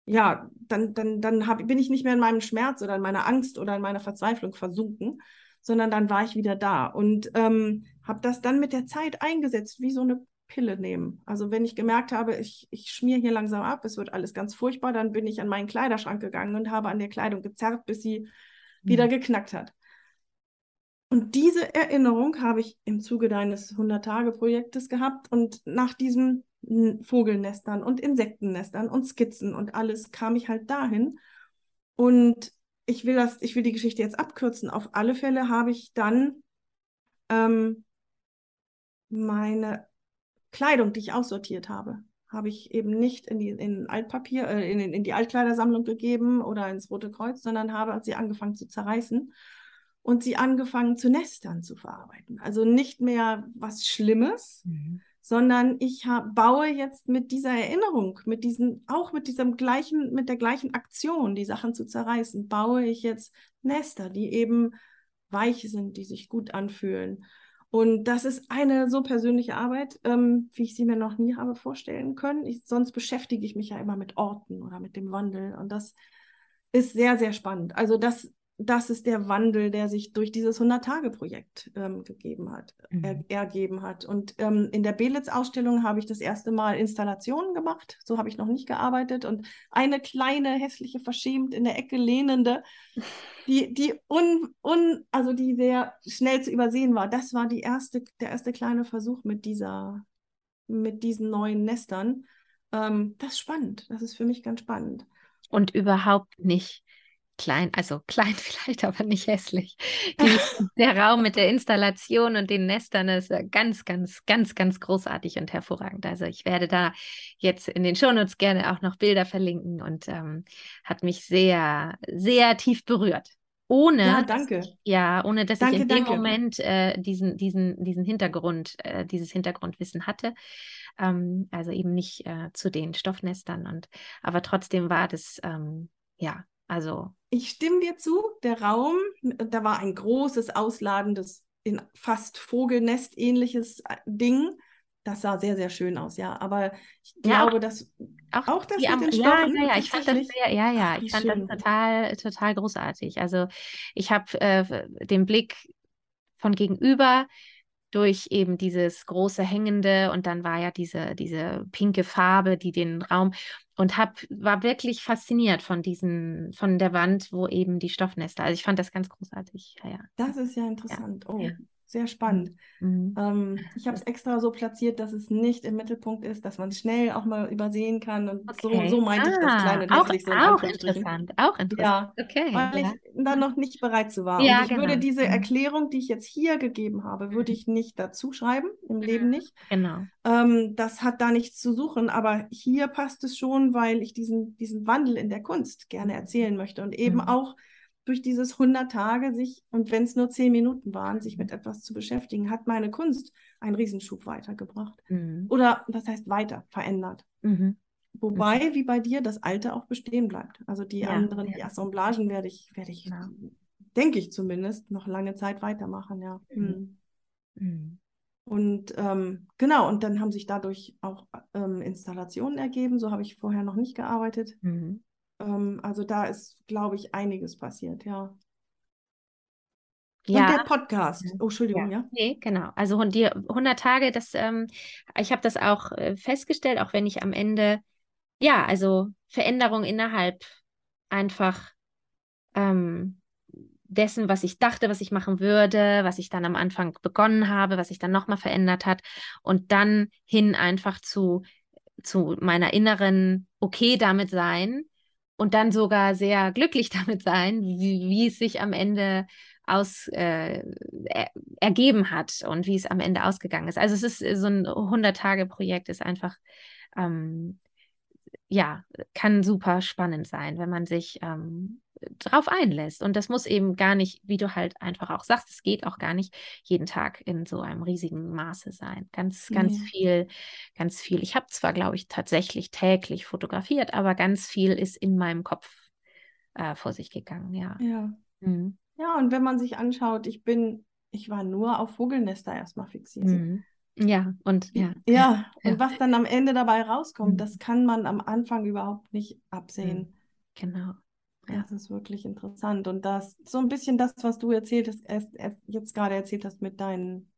ja, dann, dann, dann hab, bin ich nicht mehr in meinem Schmerz oder in meiner Angst oder in meiner Verzweiflung versunken, sondern dann war ich wieder da und ähm, habe das dann mit der Zeit eingesetzt, wie so eine Pille nehmen. Also wenn ich gemerkt habe, ich, ich schmier hier langsam ab, es wird alles ganz furchtbar, dann bin ich an meinen Kleiderschrank gegangen und habe an der Kleidung gezerrt, bis sie mhm. wieder geknackt hat. Und diese Erinnerung habe ich im Zuge deines 100-Tage-Projektes gehabt und nach diesen Vogelnestern und Insektennestern und Skizzen und alles kam ich halt dahin. Und ich will das, ich will die Geschichte jetzt abkürzen. Auf alle Fälle habe ich dann ähm, meine Kleidung, die ich aussortiert habe, habe ich eben nicht in die in Altpapier, äh, in, in die Altkleidersammlung gegeben oder ins Rote Kreuz, sondern habe sie angefangen zu zerreißen und sie angefangen zu Nestern zu verarbeiten. Also nicht mehr was Schlimmes, mhm. Sondern ich hab, baue jetzt mit dieser Erinnerung, mit diesen, auch mit diesem gleichen, mit der gleichen Aktion, die Sachen zu zerreißen, baue ich jetzt Nester, die eben weich sind, die sich gut anfühlen. Und das ist eine so persönliche Arbeit, ähm, wie ich sie mir noch nie habe vorstellen können. Ich, sonst beschäftige ich mich ja immer mit Orten oder mit dem Wandel. Und das ist sehr, sehr spannend. Also das das ist der Wandel, der sich durch dieses 100-Tage-Projekt ähm, gegeben hat, mhm. er, ergeben hat. Und ähm, in der Belitz-Ausstellung habe ich das erste Mal Installationen gemacht. So habe ich noch nicht gearbeitet. Und eine kleine, hässliche, verschämt in der Ecke lehnende, die, die un, un, also die sehr schnell zu übersehen war, das war die erste, der erste kleine Versuch mit dieser, mit diesen neuen Nestern. Ähm, das ist spannend. Das ist für mich ganz spannend. Und überhaupt nicht klein, also klein vielleicht, aber nicht hässlich. Die, der Raum mit der Installation und den Nestern ist ganz, ganz, ganz, ganz großartig und hervorragend. Also ich werde da jetzt in den Shownotes gerne auch noch Bilder verlinken und ähm, hat mich sehr, sehr tief berührt. Ohne, ja, danke. Ich, ja, ohne dass danke, ich in dem danke. Moment äh, diesen, diesen, diesen Hintergrund, äh, dieses Hintergrundwissen hatte. Ähm, also eben nicht äh, zu den Stoffnestern und aber trotzdem war das ähm, ja also. Ich stimme dir zu, der Raum, da war ein großes, ausladendes, in fast Vogelnest ähnliches äh, Ding. Das sah sehr, sehr schön aus, ja. Aber ich ja, glaube, dass auch, auch das mit den Stoffen, ja, ja, ich fand das sehr, ja, ja, Ach, ich fand schön. das total, total großartig. Also ich habe äh, den Blick von gegenüber durch eben dieses große Hängende und dann war ja diese, diese pinke Farbe, die den Raum und hab, war wirklich fasziniert von diesen, von der Wand, wo eben die Stoffnester. Also ich fand das ganz großartig. Ja, ja. Das ist ja interessant. Ja. Oh, sehr spannend. Mhm. Ähm, ich habe es extra so platziert, dass es nicht im Mittelpunkt ist, dass man es schnell auch mal übersehen kann. Und okay. so, so meinte ah, ich das ah, kleine auch, so auch interessant, auch interessant. Ja, okay, weil ja. ich dann noch nicht bereit zu war. Ja, und ich genau. würde diese mhm. Erklärung, die ich jetzt hier gegeben habe, würde mhm. ich nicht dazu schreiben, im Leben nicht. Genau. Ähm, das hat da nichts zu suchen, aber hier passt es schon, weil ich diesen, diesen Wandel in der Kunst gerne erzählen möchte und eben mhm. auch durch dieses 100 Tage sich, und wenn es nur 10 Minuten waren, sich mit etwas zu beschäftigen, hat meine Kunst einen Riesenschub weitergebracht. Mhm. Oder was heißt weiter, verändert. Mhm. Wobei, mhm. wie bei dir, das Alte auch bestehen bleibt. Also die ja, anderen, ja. die Assemblagen werde ich, werde ich, ja. denke ich zumindest, noch lange Zeit weitermachen, ja. Mhm. Mhm. mhm. Und ähm, genau, und dann haben sich dadurch auch ähm, Installationen ergeben. So habe ich vorher noch nicht gearbeitet. Mhm. Ähm, also da ist, glaube ich, einiges passiert, ja. Ja. Und der Podcast. Oh, Entschuldigung, ja. ja? Nee, genau. Also die 100 Tage, das, ähm, ich habe das auch äh, festgestellt, auch wenn ich am Ende, ja, also Veränderung innerhalb einfach ähm, dessen, was ich dachte, was ich machen würde, was ich dann am Anfang begonnen habe, was sich dann nochmal verändert hat und dann hin einfach zu, zu meiner inneren Okay damit sein und dann sogar sehr glücklich damit sein, wie, wie es sich am Ende aus äh, er, ergeben hat und wie es am Ende ausgegangen ist. Also es ist so ein 100-Tage-Projekt, ist einfach ähm, ja, kann super spannend sein, wenn man sich ähm, drauf einlässt. Und das muss eben gar nicht, wie du halt einfach auch sagst, es geht auch gar nicht jeden Tag in so einem riesigen Maße sein. Ganz, ganz Nee. viel, ganz viel. Ich habe zwar, glaube ich, tatsächlich täglich fotografiert, aber ganz viel ist in meinem Kopf äh, vor sich gegangen, ja. Ja. Mhm. Ja, und wenn man sich anschaut, ich bin, ich war nur auf Vogelnester erstmal fixiert. Mhm. Ja, und ja. Ja, Ja. und was dann am Ende dabei rauskommt, Mhm. das kann man am Anfang überhaupt nicht absehen. Genau. Ja. Das ist wirklich interessant. Und das, so ein bisschen das, was du erzählt hast, erst, erst jetzt gerade erzählt hast mit deinen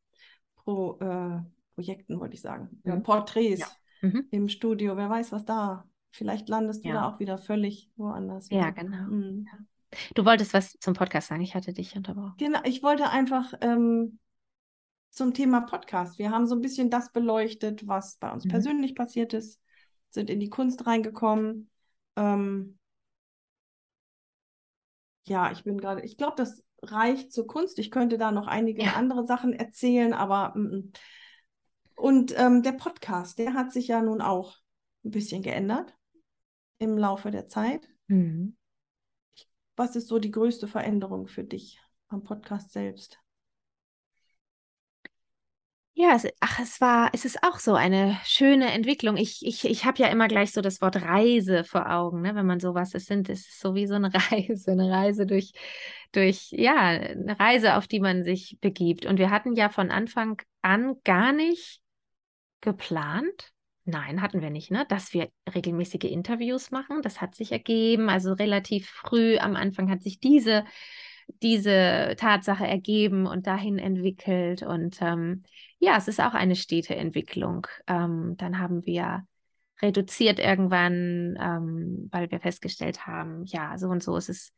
Pro, äh, Projekten, wollte ich sagen, Mhm. Porträts Ja. Mhm. im Studio. Wer weiß, was da. Vielleicht landest du Ja. da auch wieder völlig woanders. Ja, genau. Mhm. Du wolltest was zum Podcast sagen, ich hatte dich unterbrochen. Genau, ich wollte einfach ähm, zum Thema Podcast. Wir haben so ein bisschen das beleuchtet, was bei uns Mhm. persönlich passiert ist, sind in die Kunst reingekommen. Ähm, ja, ich bin gerade, ich glaube, das reicht zur Kunst. Ich könnte da noch einige Ja. andere Sachen erzählen, aber und ähm, der Podcast, der hat sich ja nun auch ein bisschen geändert im Laufe der Zeit. Mhm. Was ist so die größte Veränderung für dich am Podcast selbst? Ja, es, ach, es war, es ist auch so eine schöne Entwicklung. Ich, ich, ich habe ja immer gleich so das Wort Reise vor Augen, ne? Wenn man sowas, es sind, es ist so wie so eine Reise, eine Reise durch, durch, ja, eine Reise, auf die man sich begibt. Und wir hatten ja von Anfang an gar nicht geplant. Nein, hatten wir nicht, ne? Dass wir regelmäßige Interviews machen. Das hat sich ergeben. Also relativ früh am Anfang hat sich diese, diese Tatsache ergeben und dahin entwickelt. Und ähm, ja, es ist auch eine stete Entwicklung. Ähm, dann haben wir reduziert irgendwann, ähm, weil wir festgestellt haben, ja, so und so ist es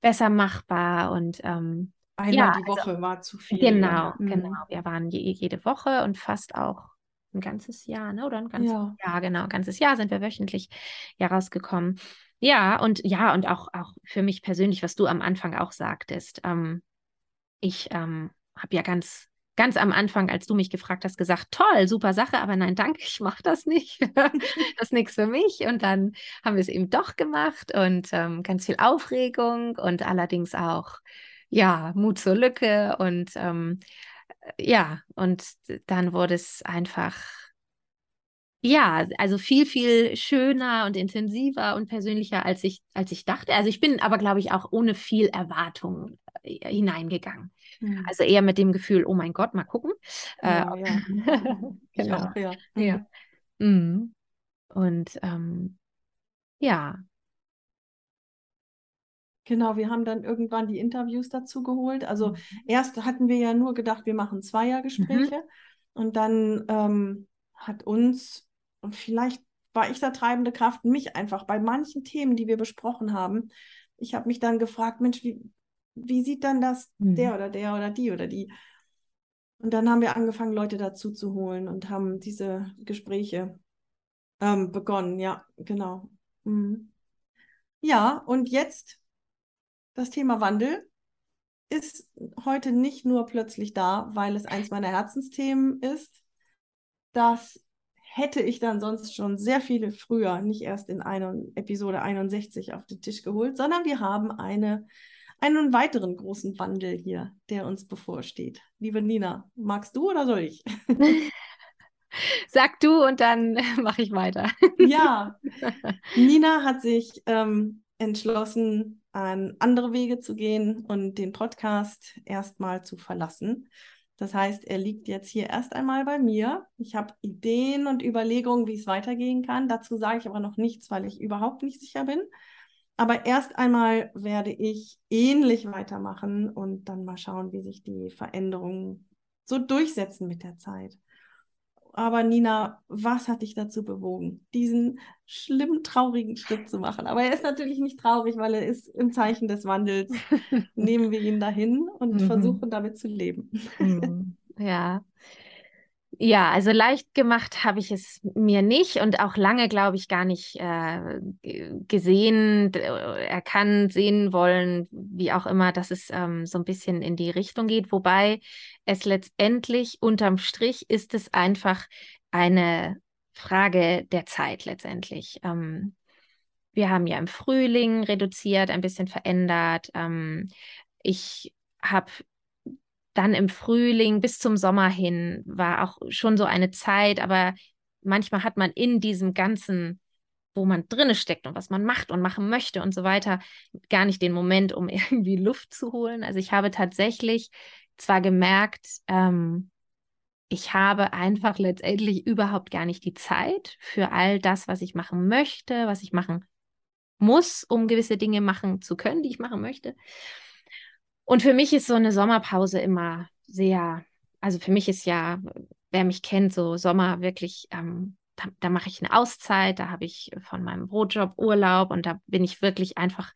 besser machbar und ähm, Einmal Ja, die Woche war zu viel. genau. Mhm. genau. Wir waren je, jede Woche und fast auch ein ganzes Jahr, ne? Oder ein ganzes Ja. Jahr, genau, ein ganzes Jahr sind wir wöchentlich ja rausgekommen. Ja, und ja, und auch, auch für mich persönlich, was du am Anfang auch sagtest, ähm, ich ähm, habe ja ganz, ganz am Anfang, als du mich gefragt hast, gesagt, toll, super Sache, aber nein, danke, ich mache das nicht. das ist nichts für mich. Und dann haben wir es eben doch gemacht und ähm, ganz viel Aufregung und allerdings auch, ja, Mut zur Lücke und ähm, ja, und dann wurde es einfach, ja, also viel, viel schöner und intensiver und persönlicher, als ich, als ich dachte. Also ich bin aber, glaube ich, auch ohne viel Erwartung äh, hineingegangen. Mhm. Also eher mit dem Gefühl, oh mein Gott, mal gucken. Ja, Äh, ja. Ich genau. auch, ja. Ja. Mhm. Und ähm, ja, Genau, wir haben dann irgendwann die Interviews dazu geholt. Also Mhm. erst hatten wir ja nur gedacht, wir machen Zweiergespräche. Und dann ähm, hat uns, und vielleicht war ich da treibende Kraft, mich einfach bei manchen Themen, die wir besprochen haben, ich habe mich dann gefragt, Mensch, wie, wie sieht dann das Mhm. der oder der oder die oder die? Und dann haben wir angefangen, Leute dazu zu holen und haben diese Gespräche ähm, begonnen. Ja, genau. Mhm. Ja, und jetzt das Thema Wandel ist heute nicht nur plötzlich da, weil es eins meiner Herzensthemen ist. Das hätte ich dann sonst schon sehr viele früher, nicht erst in einer Episode 61 auf den Tisch geholt, sondern wir haben eine, einen weiteren großen Wandel hier, der uns bevorsteht. Liebe Nina, magst du oder soll ich? sag du und dann mache ich weiter. Ja, Nina hat sich ähm, entschlossen, an andere Wege zu gehen und den Podcast erstmal zu verlassen. Das heißt, er liegt jetzt hier erst einmal bei mir. Ich habe Ideen und Überlegungen, wie es weitergehen kann. Dazu sage ich aber noch nichts, weil ich überhaupt nicht sicher bin. Aber erst einmal werde ich ähnlich weitermachen und dann mal schauen, wie sich die Veränderungen so durchsetzen mit der Zeit. Aber Nina, was hat dich dazu bewogen, diesen schlimm traurigen Schritt zu machen? Aber er ist natürlich nicht traurig, weil er ist im Zeichen des Wandels. Nehmen wir ihn dahin und Mhm. versuchen damit zu leben. Mhm. Ja. Ja, also leicht gemacht habe ich es mir nicht und auch lange, glaube ich, gar nicht äh, gesehen, erkannt, sehen wollen, wie auch immer, dass es ähm, so ein bisschen in die Richtung geht. Wobei es letztendlich unterm Strich ist es einfach eine Frage der Zeit letztendlich. Ähm, wir haben ja im Frühling reduziert, ein bisschen verändert. Ähm, ich habe dann im Frühling bis zum Sommer hin war auch schon so eine Zeit, aber manchmal hat man in diesem ganzen, wo man drinne steckt und was man macht und machen möchte und so weiter, gar nicht den Moment, um irgendwie Luft zu holen. Also ich habe tatsächlich zwar gemerkt, ähm, ich habe einfach letztendlich überhaupt gar nicht die Zeit für all das, was ich machen möchte, was ich machen muss, um gewisse Dinge machen zu können, die ich machen möchte. Und für mich ist so eine Sommerpause immer sehr, also für mich ist ja, wer mich kennt, so Sommer wirklich, ähm, da, da mache ich eine Auszeit, da habe ich von meinem Brotjob Urlaub und da bin ich wirklich einfach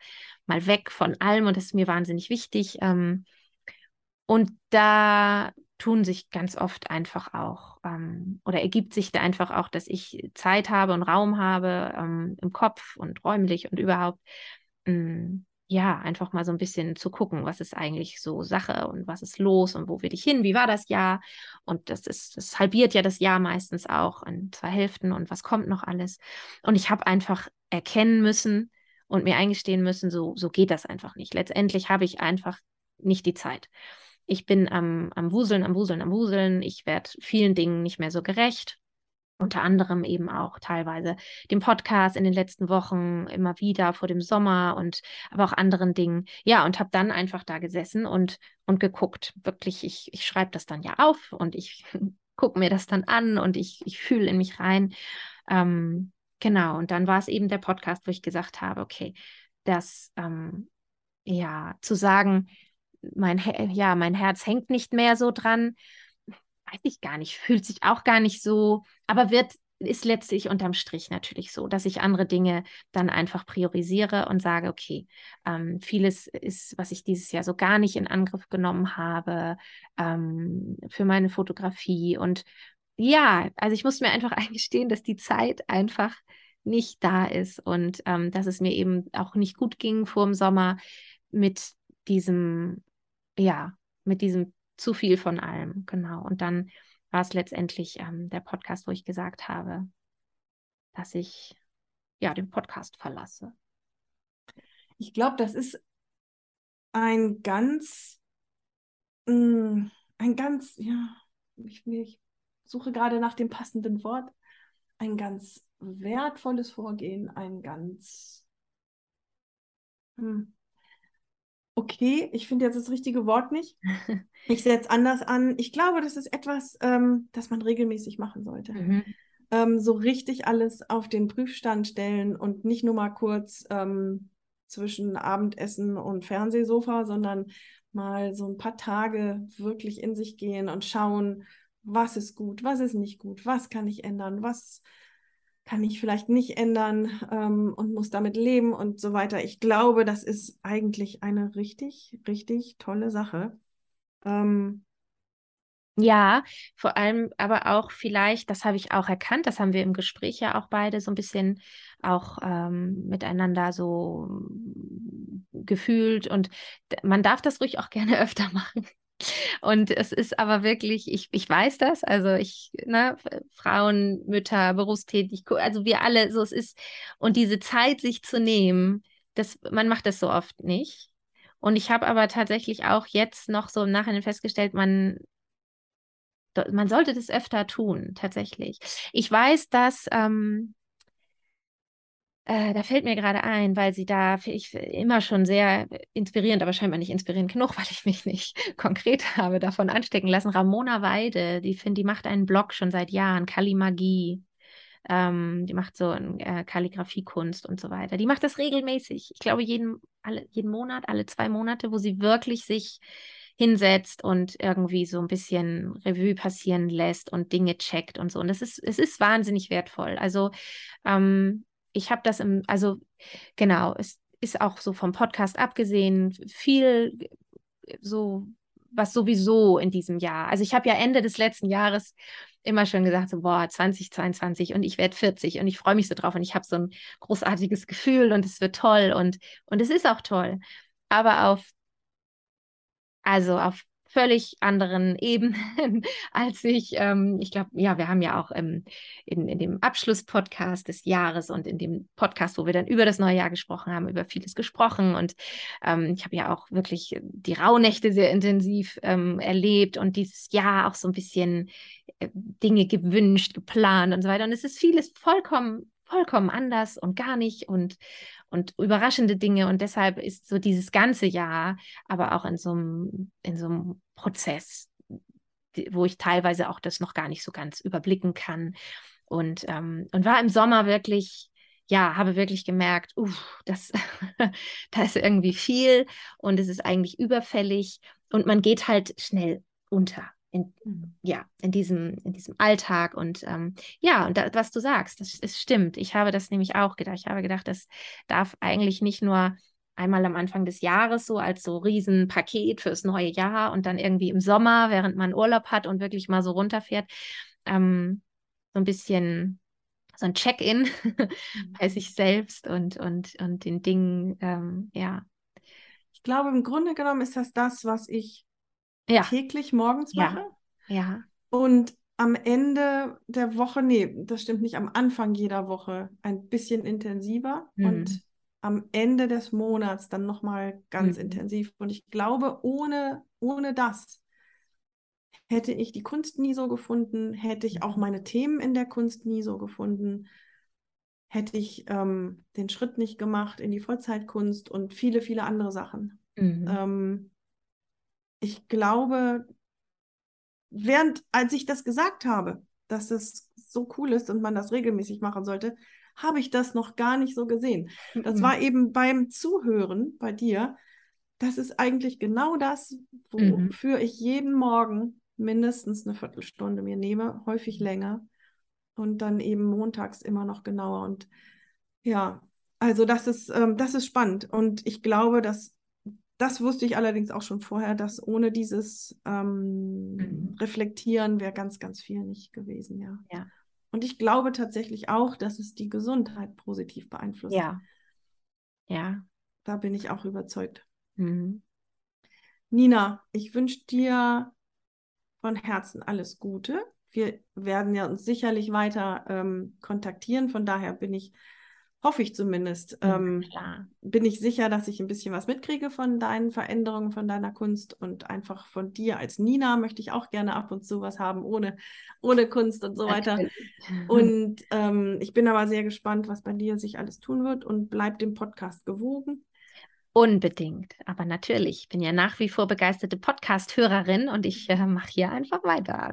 mal weg von allem und das ist mir wahnsinnig wichtig. Ähm, und da tun sich ganz oft einfach auch ähm, oder ergibt sich da einfach auch, dass ich Zeit habe und Raum habe ähm, im Kopf und räumlich und überhaupt. Ähm, ja, einfach mal so ein bisschen zu gucken, was ist eigentlich so Sache und was ist los und wo will ich hin, wie war das Jahr? Und das ist, das halbiert ja das Jahr meistens auch in zwei Hälften und was kommt noch alles. Und ich habe einfach erkennen müssen und mir eingestehen müssen, so, so geht das einfach nicht. Letztendlich habe ich einfach nicht die Zeit. Ich bin am, am Wuseln, am Wuseln, am Wuseln. Ich werde vielen Dingen nicht mehr so gerecht unter anderem eben auch teilweise dem Podcast in den letzten Wochen immer wieder vor dem Sommer und aber auch anderen Dingen. Ja, und habe dann einfach da gesessen und, und geguckt. Wirklich, ich, ich schreibe das dann ja auf und ich gucke mir das dann an und ich, ich fühle in mich rein. Ähm, genau, und dann war es eben der Podcast, wo ich gesagt habe, okay, das, ähm, ja, zu sagen, mein, ja, mein Herz hängt nicht mehr so dran, weiß ich gar nicht, fühlt sich auch gar nicht so, aber wird ist letztlich unterm Strich natürlich so, dass ich andere Dinge dann einfach priorisiere und sage, okay, ähm, vieles ist, was ich dieses Jahr so gar nicht in Angriff genommen habe ähm, für meine Fotografie. Und ja, also ich muss mir einfach eingestehen, dass die Zeit einfach nicht da ist und ähm, dass es mir eben auch nicht gut ging vor dem Sommer mit diesem, ja, mit diesem zu viel von allem, genau. Und dann war es letztendlich ähm, der Podcast, wo ich gesagt habe, dass ich ja den Podcast verlasse. Ich glaube, das ist ein ganz, mh, mm, ein ganz, ja, ich, ich suche gerade nach dem passenden Wort, ein ganz wertvolles Vorgehen, ein ganz, hm, okay, ich finde jetzt das richtige Wort nicht. Ich setze anders an. Ich glaube, das ist etwas, ähm, das man regelmäßig machen sollte. Mhm. Ähm, so richtig alles auf den Prüfstand stellen und nicht nur mal kurz ähm, zwischen Abendessen und Fernsehsofa, sondern mal so ein paar Tage wirklich in sich gehen und schauen, was ist gut, was ist nicht gut, was kann ich ändern, was kann ich vielleicht nicht ändern ähm, und muss damit leben und so weiter. Ich glaube, das ist eigentlich eine richtig, richtig tolle Sache. Ähm, ja, vor allem aber auch vielleicht, das habe ich auch erkannt, das haben wir im Gespräch ja auch beide so ein bisschen auch ähm, miteinander so gefühlt und man darf das ruhig auch gerne öfter machen. Und es ist aber wirklich, ich, ich weiß das, also ich, ne, Frauen, Mütter, berufstätig, also wir alle, so es ist, und diese Zeit sich zu nehmen, das, man macht das so oft nicht. Und ich habe aber tatsächlich auch jetzt noch so im Nachhinein festgestellt, man, man sollte das öfter tun, tatsächlich. Ich weiß, dass ähm, äh, da fällt mir gerade ein, weil sie da ich immer schon sehr inspirierend, aber scheinbar nicht inspirierend genug, weil ich mich nicht konkret habe davon anstecken lassen. Ramona Weide, die finde, die macht einen Blog schon seit Jahren, Kalimagie. Ähm, die macht so äh, Kalligrafiekunst und so weiter. Die macht das regelmäßig. Ich glaube, jeden, alle, jeden Monat, alle zwei Monate, wo sie wirklich sich hinsetzt und irgendwie so ein bisschen Revue passieren lässt und Dinge checkt und so. Und das ist, es ist wahnsinnig wertvoll. Also ähm, ich habe das im, also genau, es ist auch so vom Podcast abgesehen viel so, was sowieso in diesem Jahr. Also ich habe ja Ende des letzten Jahres immer schon gesagt, so, boah, 2022 und ich werde 40 und ich freue mich so drauf und ich habe so ein großartiges Gefühl und es wird toll und, und es ist auch toll. Aber auf, also auf völlig anderen Ebenen, als ich, ähm, ich glaube, ja, wir haben ja auch ähm, in, in dem Abschlusspodcast des Jahres und in dem Podcast, wo wir dann über das neue Jahr gesprochen haben, über vieles gesprochen. Und ähm, ich habe ja auch wirklich die Rauhnächte sehr intensiv ähm, erlebt und dieses Jahr auch so ein bisschen äh, Dinge gewünscht, geplant und so weiter. Und es ist vieles vollkommen vollkommen anders und gar nicht und, und überraschende Dinge. Und deshalb ist so dieses ganze Jahr, aber auch in so einem, in so einem Prozess, wo ich teilweise auch das noch gar nicht so ganz überblicken kann. Und, ähm, und war im Sommer wirklich, ja, habe wirklich gemerkt, uff, das, da ist irgendwie viel und es ist eigentlich überfällig und man geht halt schnell unter in, mhm. ja, in diesem, in diesem Alltag. Und ähm, ja, und da, was du sagst, das, das stimmt. Ich habe das nämlich auch gedacht. Ich habe gedacht, das darf eigentlich nicht nur einmal am Anfang des Jahres so als so Riesenpaket fürs neue Jahr und dann irgendwie im Sommer, während man Urlaub hat und wirklich mal so runterfährt, ähm, so ein bisschen so ein Check-in mhm. bei sich selbst und, und, und den Dingen, ähm, ja. Ich glaube, im Grunde genommen ist das das, was ich ja. täglich morgens mache. Ja. ja. Und am Ende der Woche, nee, das stimmt nicht, am Anfang jeder Woche ein bisschen intensiver mhm. und am Ende des Monats dann nochmal ganz mhm. intensiv. Und ich glaube, ohne, ohne das hätte ich die Kunst nie so gefunden, hätte ich auch meine Themen in der Kunst nie so gefunden, hätte ich ähm, den Schritt nicht gemacht in die Vollzeitkunst und viele, viele andere Sachen. Mhm. Ähm, ich glaube, während, als ich das gesagt habe, dass es so cool ist und man das regelmäßig machen sollte, habe ich das noch gar nicht so gesehen. Das mhm. war eben beim Zuhören bei dir. Das ist eigentlich genau das, wofür mhm. ich jeden Morgen mindestens eine Viertelstunde mir nehme, häufig länger und dann eben montags immer noch genauer. Und ja, also das ist, ähm, das ist spannend. Und ich glaube, dass das wusste ich allerdings auch schon vorher, dass ohne dieses ähm, mhm. Reflektieren wäre ganz, ganz viel nicht gewesen, ja. ja. Und ich glaube tatsächlich auch, dass es die Gesundheit positiv beeinflusst. Ja. Ja. Da bin ich auch überzeugt. Mhm. Nina, ich wünsche dir von Herzen alles Gute. Wir werden ja uns sicherlich weiter ähm, kontaktieren. Von daher bin ich hoffe ich zumindest, ähm, bin ich sicher, dass ich ein bisschen was mitkriege von deinen Veränderungen, von deiner Kunst und einfach von dir als Nina möchte ich auch gerne ab und zu was haben, ohne, ohne Kunst und so weiter. Und ähm, ich bin aber sehr gespannt, was bei dir sich alles tun wird und bleib dem Podcast gewogen. Unbedingt. Aber natürlich, ich bin ja nach wie vor begeisterte Podcast-Hörerin und ich äh, mache hier einfach weiter.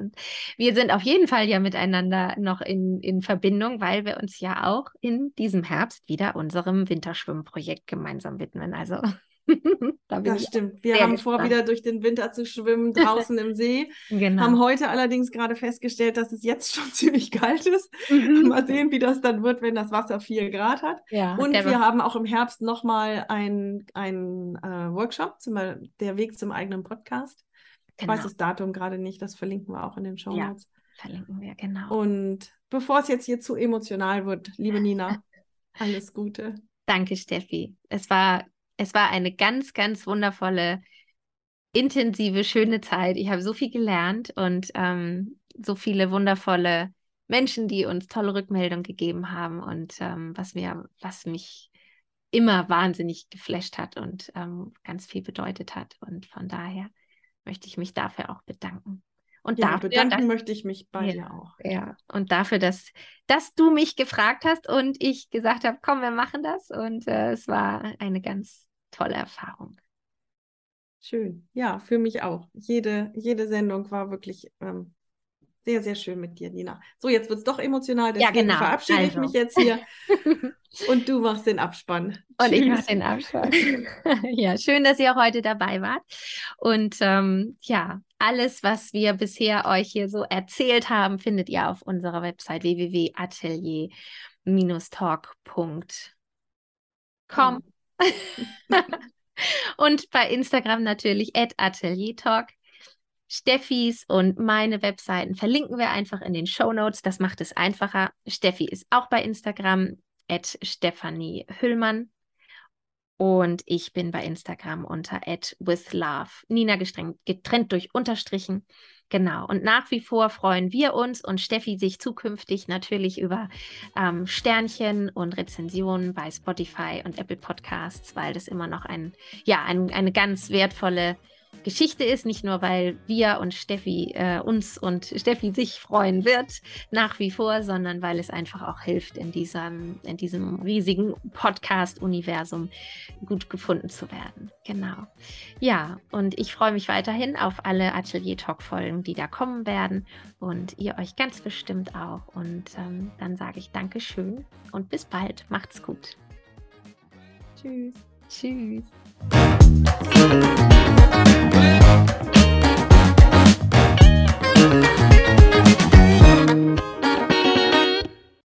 Wir sind auf jeden Fall ja miteinander noch in, in Verbindung, weil wir uns ja auch in diesem Herbst wieder unserem Winterschwimmprojekt gemeinsam widmen. Also da das stimmt. Wir haben vor, wieder durch den Winter zu schwimmen, draußen im See. Genau. Haben heute allerdings gerade festgestellt, dass es jetzt schon ziemlich kalt ist. Mhm. Mal sehen, wie das dann wird, wenn das Wasser 4 Grad hat. Ja, Und wir haben auch im Herbst nochmal einen äh, Workshop, zum, der Weg zum eigenen Podcast. Ich weiß genau. das Datum gerade nicht, das verlinken wir auch in den Show Notes. Ja, verlinken wir, genau. Und bevor es jetzt hier zu emotional wird, liebe Nina, alles Gute. Danke, Steffi. Es war es war eine ganz, ganz wundervolle, intensive, schöne Zeit. Ich habe so viel gelernt und ähm, so viele wundervolle Menschen, die uns tolle Rückmeldungen gegeben haben und ähm, was mir, was mich immer wahnsinnig geflasht hat und ähm, ganz viel bedeutet hat. Und von daher möchte ich mich dafür auch bedanken. Und ja, dafür, bedanken dass, möchte ich mich bei dir auch. Ja, und dafür, dass, dass du mich gefragt hast und ich gesagt habe, komm, wir machen das. Und äh, es war eine ganz tolle Erfahrung. Schön. Ja, für mich auch. Jede, jede Sendung war wirklich ähm, sehr, sehr schön mit dir, Nina. So, jetzt wird es doch emotional, deswegen ja, genau. verabschiede also. ich mich jetzt hier. und du machst den Abspann. Und Tschüss. ich mache den Abspann. ja, schön, dass ihr heute dabei wart. Und ähm, ja, alles, was wir bisher euch hier so erzählt haben, findet ihr auf unserer Website www.atelier-talk.com. und bei Instagram natürlich at ateliertalk. Steffis und meine Webseiten verlinken wir einfach in den Show Notes. Das macht es einfacher. Steffi ist auch bei Instagram at Stefanie Hüllmann. Und ich bin bei Instagram unter @withlove. Nina gestrengt, getrennt durch Unterstrichen. Genau. Und nach wie vor freuen wir uns und Steffi sich zukünftig natürlich über ähm, Sternchen und Rezensionen bei Spotify und Apple Podcasts, weil das immer noch ein, ja, ein, eine ganz wertvolle Geschichte ist, nicht nur weil wir und Steffi äh, uns und Steffi sich freuen wird nach wie vor, sondern weil es einfach auch hilft, in diesem, in diesem riesigen Podcast-Universum gut gefunden zu werden. Genau. Ja, und ich freue mich weiterhin auf alle Atelier-Talk-Folgen, die da kommen werden und ihr euch ganz bestimmt auch. Und ähm, dann sage ich Dankeschön und bis bald. Macht's gut. Tschüss. Tschüss. Thank you.